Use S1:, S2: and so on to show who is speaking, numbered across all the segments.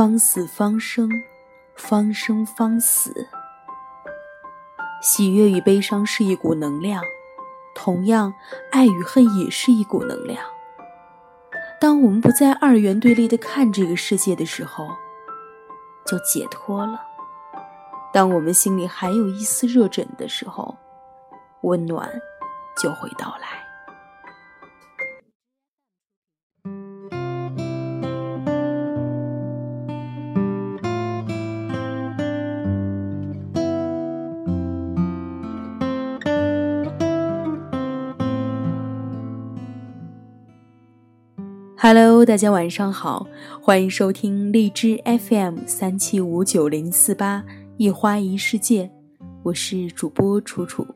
S1: 方死方生，方生方死。喜悦与悲伤是一股能量，同样，爱与恨也是一股能量。当我们不再二元对立的看这个世界的时候，就解脱了。当我们心里还有一丝热枕的时候，温暖就会到来。大家晚上好，欢迎收听荔枝 FM 三七五九零四八一花一世界，我是主播楚楚。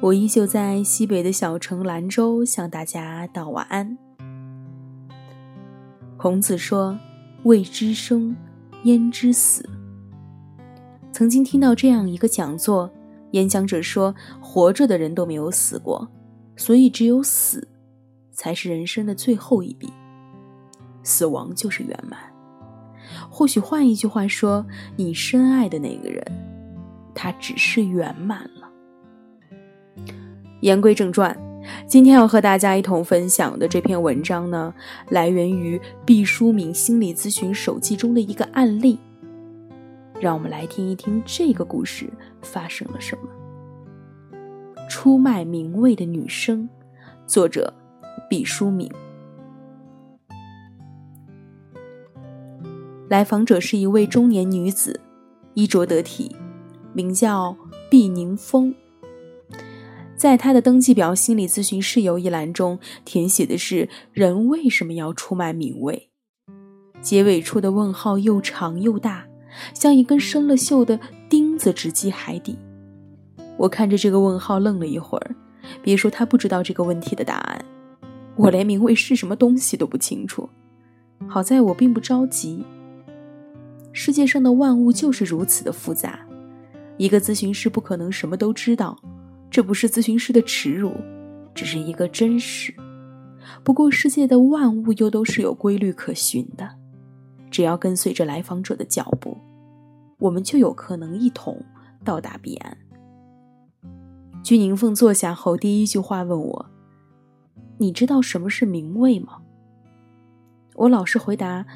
S1: 我依旧在西北的小城兰州向大家道晚安。孔子说：“未知生，焉知死？”曾经听到这样一个讲座，演讲者说：“活着的人都没有死过，所以只有死。”才是人生的最后一笔，死亡就是圆满。或许换一句话说，你深爱的那个人，他只是圆满了。言归正传，今天要和大家一同分享的这篇文章呢，来源于毕淑敏心理咨询手记中的一个案例。让我们来听一听这个故事发生了什么。出卖名位的女生，作者。毕淑敏，来访者是一位中年女子，衣着得体，名叫毕宁峰。在她的登记表“心理咨询室友”一栏中，填写的是“人为什么要出卖名位”，结尾处的问号又长又大，像一根生了锈的钉子直击海底。我看着这个问号愣了一会儿，别说他不知道这个问题的答案。我连名位是什么东西都不清楚，好在我并不着急。世界上的万物就是如此的复杂，一个咨询师不可能什么都知道，这不是咨询师的耻辱，只是一个真实。不过世界的万物又都是有规律可循的，只要跟随着来访者的脚步，我们就有可能一同到达彼岸。居宁凤坐下后，第一句话问我。你知道什么是名位吗？我老实回答，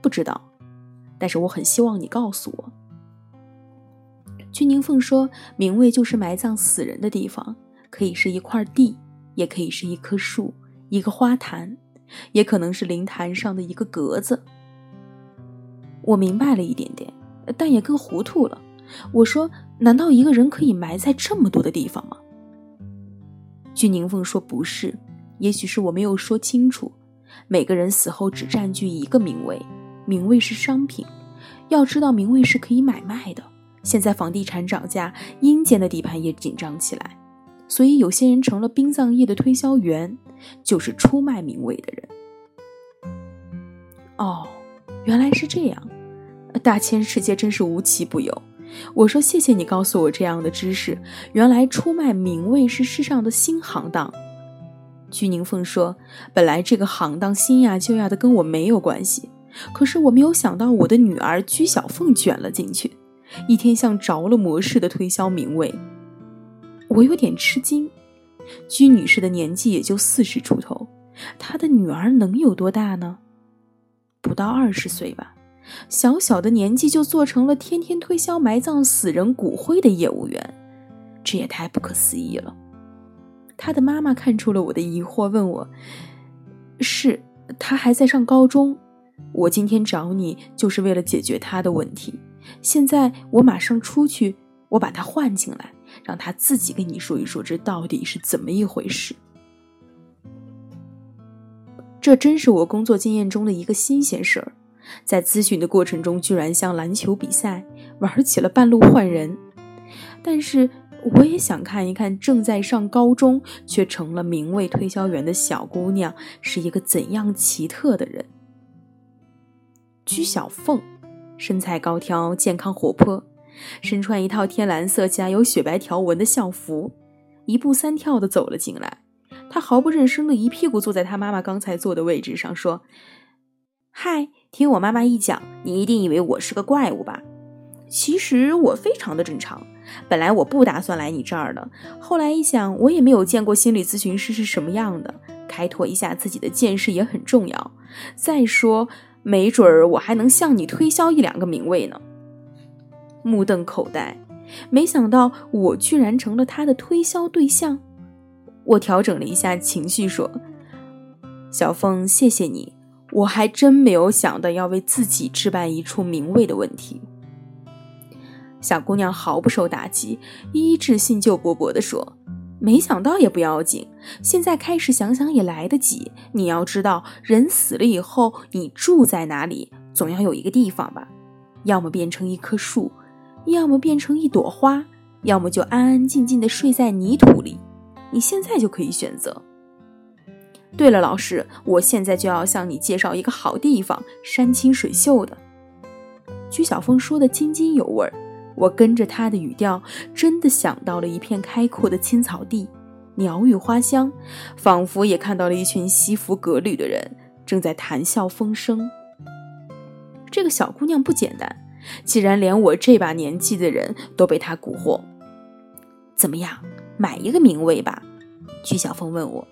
S1: 不知道，但是我很希望你告诉我。居宁凤说：“名位就是埋葬死人的地方，可以是一块地，也可以是一棵树、一个花坛，也可能是灵坛上的一个格子。”我明白了一点点，但也更糊涂了。我说：“难道一个人可以埋在这么多的地方吗？”居宁凤说：“不是。”也许是我没有说清楚，每个人死后只占据一个名位，名位是商品。要知道，名位是可以买卖的。现在房地产涨价，阴间的地盘也紧张起来，所以有些人成了殡葬业的推销员，就是出卖名位的人。哦，原来是这样，大千世界真是无奇不有。我说谢谢你告诉我这样的知识，原来出卖名位是世上的新行当。居宁凤说：“本来这个行当新呀旧呀的，跟我没有关系。可是我没有想到，我的女儿居小凤卷了进去，一天像着了魔似的推销名位。我有点吃惊。居女士的年纪也就四十出头，她的女儿能有多大呢？不到二十岁吧。小小的年纪就做成了天天推销埋葬死人骨灰的业务员，这也太不可思议了。”他的妈妈看出了我的疑惑，问我：“是他还在上高中？我今天找你就是为了解决他的问题。现在我马上出去，我把他换进来，让他自己跟你说一说这到底是怎么一回事。”这真是我工作经验中的一个新鲜事儿，在咨询的过程中，居然像篮球比赛玩起了半路换人，但是。我也想看一看正在上高中却成了名位推销员的小姑娘是一个怎样奇特的人。居小凤，身材高挑，健康活泼，身穿一套天蓝色加有雪白条纹的校服，一步三跳的走了进来。她毫不认生的一屁股坐在她妈妈刚才坐的位置上，说：“嗨，听我妈妈一讲，你一定以为我是个怪物吧？其实我非常的正常。本来我不打算来你这儿的，后来一想，我也没有见过心理咨询师是什么样的，开拓一下自己的见识也很重要。再说，没准儿我还能向你推销一两个名位呢。目瞪口呆，没想到我居然成了他的推销对象。我调整了一下情绪，说：“小凤，谢谢你，我还真没有想到要为自己置办一处名位的问题。”小姑娘毫不受打击，医治新旧勃勃地说：“没想到也不要紧，现在开始想想也来得及。你要知道，人死了以后，你住在哪里，总要有一个地方吧？要么变成一棵树，要么变成一朵花，要么就安安静静地睡在泥土里。你现在就可以选择。对了，老师，我现在就要向你介绍一个好地方，山清水秀的。”鞠晓峰说的津津有味儿。我跟着他的语调，真的想到了一片开阔的青草地，鸟语花香，仿佛也看到了一群西服革履的人正在谈笑风生。这个小姑娘不简单，既然连我这把年纪的人都被她蛊惑，怎么样，买一个名位吧？曲小凤问我，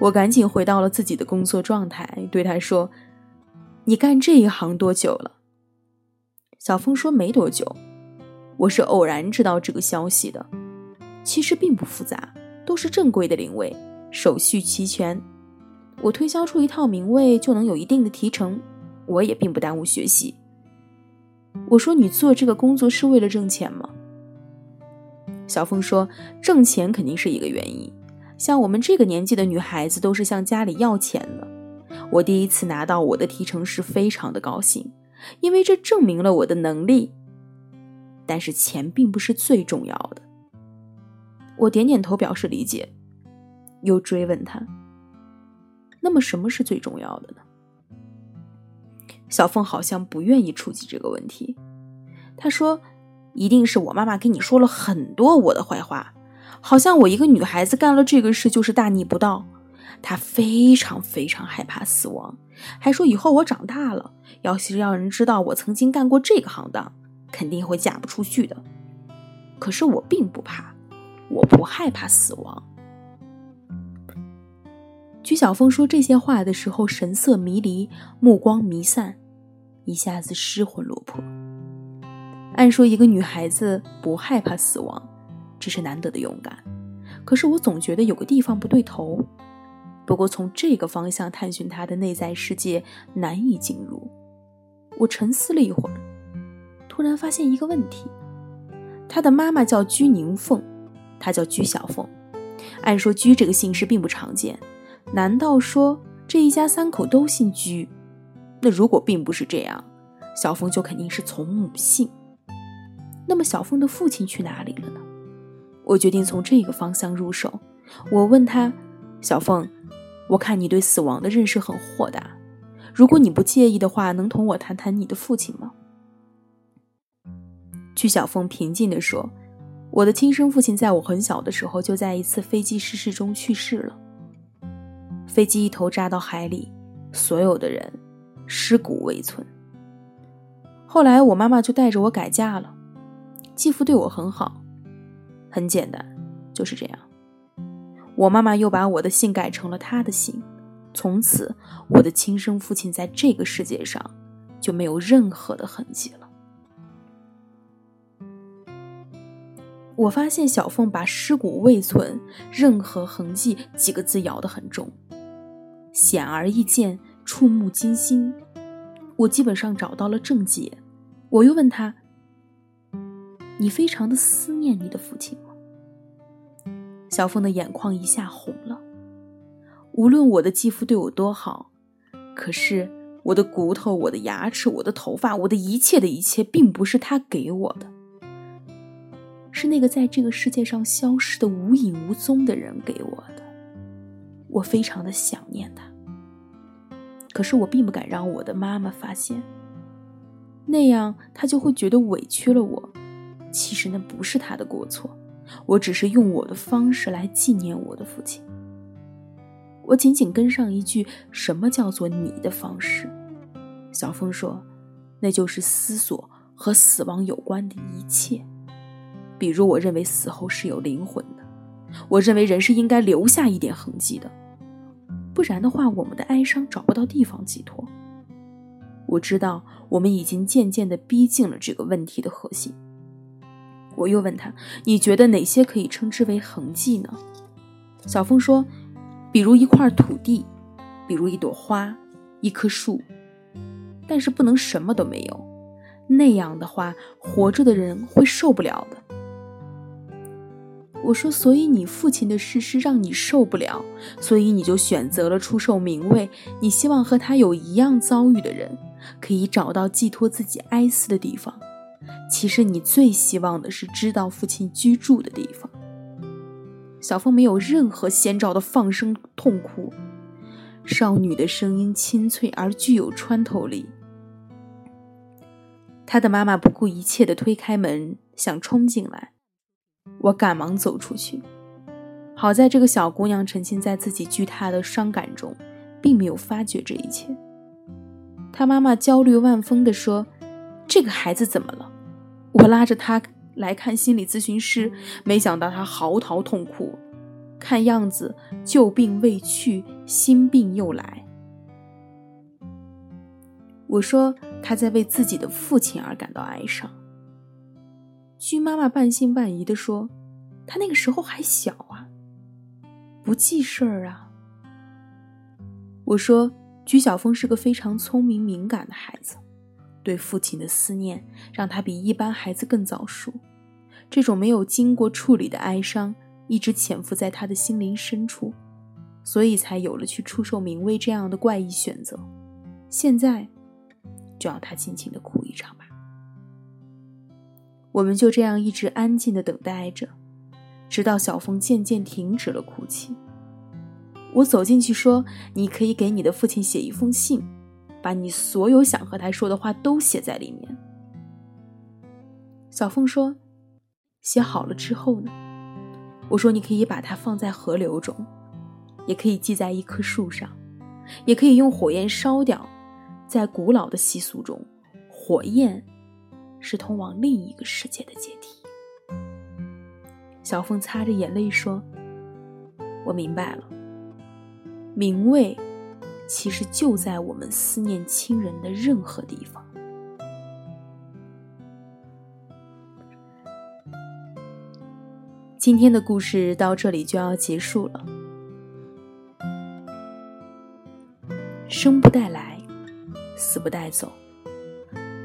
S1: 我赶紧回到了自己的工作状态，对她说：“你干这一行多久了？”小峰说：“没多久。”我是偶然知道这个消息的，其实并不复杂，都是正规的灵位，手续齐全。我推销出一套名位就能有一定的提成，我也并不耽误学习。我说你做这个工作是为了挣钱吗？小凤说挣钱肯定是一个原因，像我们这个年纪的女孩子都是向家里要钱的。我第一次拿到我的提成是非常的高兴，因为这证明了我的能力。但是钱并不是最重要的。我点点头表示理解，又追问他：“那么什么是最重要的呢？”小凤好像不愿意触及这个问题。她说：“一定是我妈妈跟你说了很多我的坏话，好像我一个女孩子干了这个事就是大逆不道。她非常非常害怕死亡，还说以后我长大了，要是让人知道我曾经干过这个行当。”肯定会嫁不出去的，可是我并不怕，我不害怕死亡。曲晓峰说这些话的时候，神色迷离，目光弥散，一下子失魂落魄。按说一个女孩子不害怕死亡，这是难得的勇敢，可是我总觉得有个地方不对头。不过从这个方向探寻她的内在世界难以进入。我沉思了一会儿。突然发现一个问题，他的妈妈叫居宁凤，他叫居小凤。按说居这个姓氏并不常见，难道说这一家三口都姓居？那如果并不是这样，小凤就肯定是从母姓。那么小凤的父亲去哪里了呢？我决定从这个方向入手。我问他：“小凤，我看你对死亡的认识很豁达，如果你不介意的话，能同我谈谈你的父亲吗？”曲小凤平静地说：“我的亲生父亲在我很小的时候就在一次飞机失事中去世了。飞机一头扎到海里，所有的人尸骨未存。后来我妈妈就带着我改嫁了，继父对我很好，很简单，就是这样。我妈妈又把我的姓改成了她的姓，从此我的亲生父亲在这个世界上就没有任何的痕迹了。”我发现小凤把“尸骨未存，任何痕迹”几个字咬得很重，显而易见，触目惊心。我基本上找到了症结。我又问他：“你非常的思念你的父亲吗？”小凤的眼眶一下红了。无论我的继父对我多好，可是我的骨头、我的牙齿、我的头发、我的一切的一切，并不是他给我的。是那个在这个世界上消失的无影无踪的人给我的，我非常的想念他。可是我并不敢让我的妈妈发现，那样她就会觉得委屈了我。其实那不是她的过错，我只是用我的方式来纪念我的父亲。我仅仅跟上一句：“什么叫做你的方式？”小峰说：“那就是思索和死亡有关的一切，比如我认为死后是有灵魂的，我认为人是应该留下一点痕迹的，不然的话，我们的哀伤找不到地方寄托。我知道我们已经渐渐地逼近了这个问题的核心。”我又问他：“你觉得哪些可以称之为痕迹呢？”小峰说：“比如一块土地，比如一朵花，一棵树。但是不能什么都没有，那样的话，活着的人会受不了的。”我说：“所以你父亲的事是让你受不了，所以你就选择了出售名位。你希望和他有一样遭遇的人，可以找到寄托自己哀思的地方。”其实你最希望的是知道父亲居住的地方。小凤没有任何先兆的放声痛哭，少女的声音清脆而具有穿透力。她的妈妈不顾一切地推开门，想冲进来，我赶忙走出去。好在这个小姑娘沉浸在自己巨大的伤感中，并没有发觉这一切。她妈妈焦虑万分地说：“这个孩子怎么了？”我拉着他来看心理咨询师，没想到他嚎啕痛哭，看样子旧病未去，新病又来。我说他在为自己的父亲而感到哀伤。居妈妈半信半疑的说：“他那个时候还小啊，不记事儿啊。”我说：“居小峰是个非常聪明敏感的孩子。”对父亲的思念让他比一般孩子更早熟，这种没有经过处理的哀伤一直潜伏在他的心灵深处，所以才有了去出售名位这样的怪异选择。现在，就让他尽情的哭一场吧。我们就这样一直安静的等待着，直到小峰渐渐停止了哭泣。我走进去说：“你可以给你的父亲写一封信。”把你所有想和他说的话都写在里面。小凤说：“写好了之后呢？”我说：“你可以把它放在河流中，也可以系在一棵树上，也可以用火焰烧掉。在古老的习俗中，火焰是通往另一个世界的阶梯。”小凤擦着眼泪说：“我明白了，名位。”其实就在我们思念亲人的任何地方。今天的故事到这里就要结束了。生不带来，死不带走，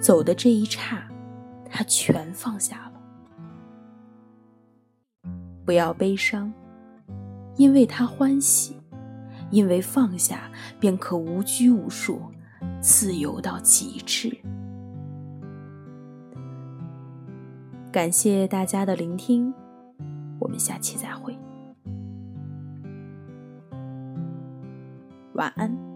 S1: 走的这一刹，他全放下了。不要悲伤，因为他欢喜。因为放下，便可无拘无束，自由到极致。感谢大家的聆听，我们下期再会，晚安。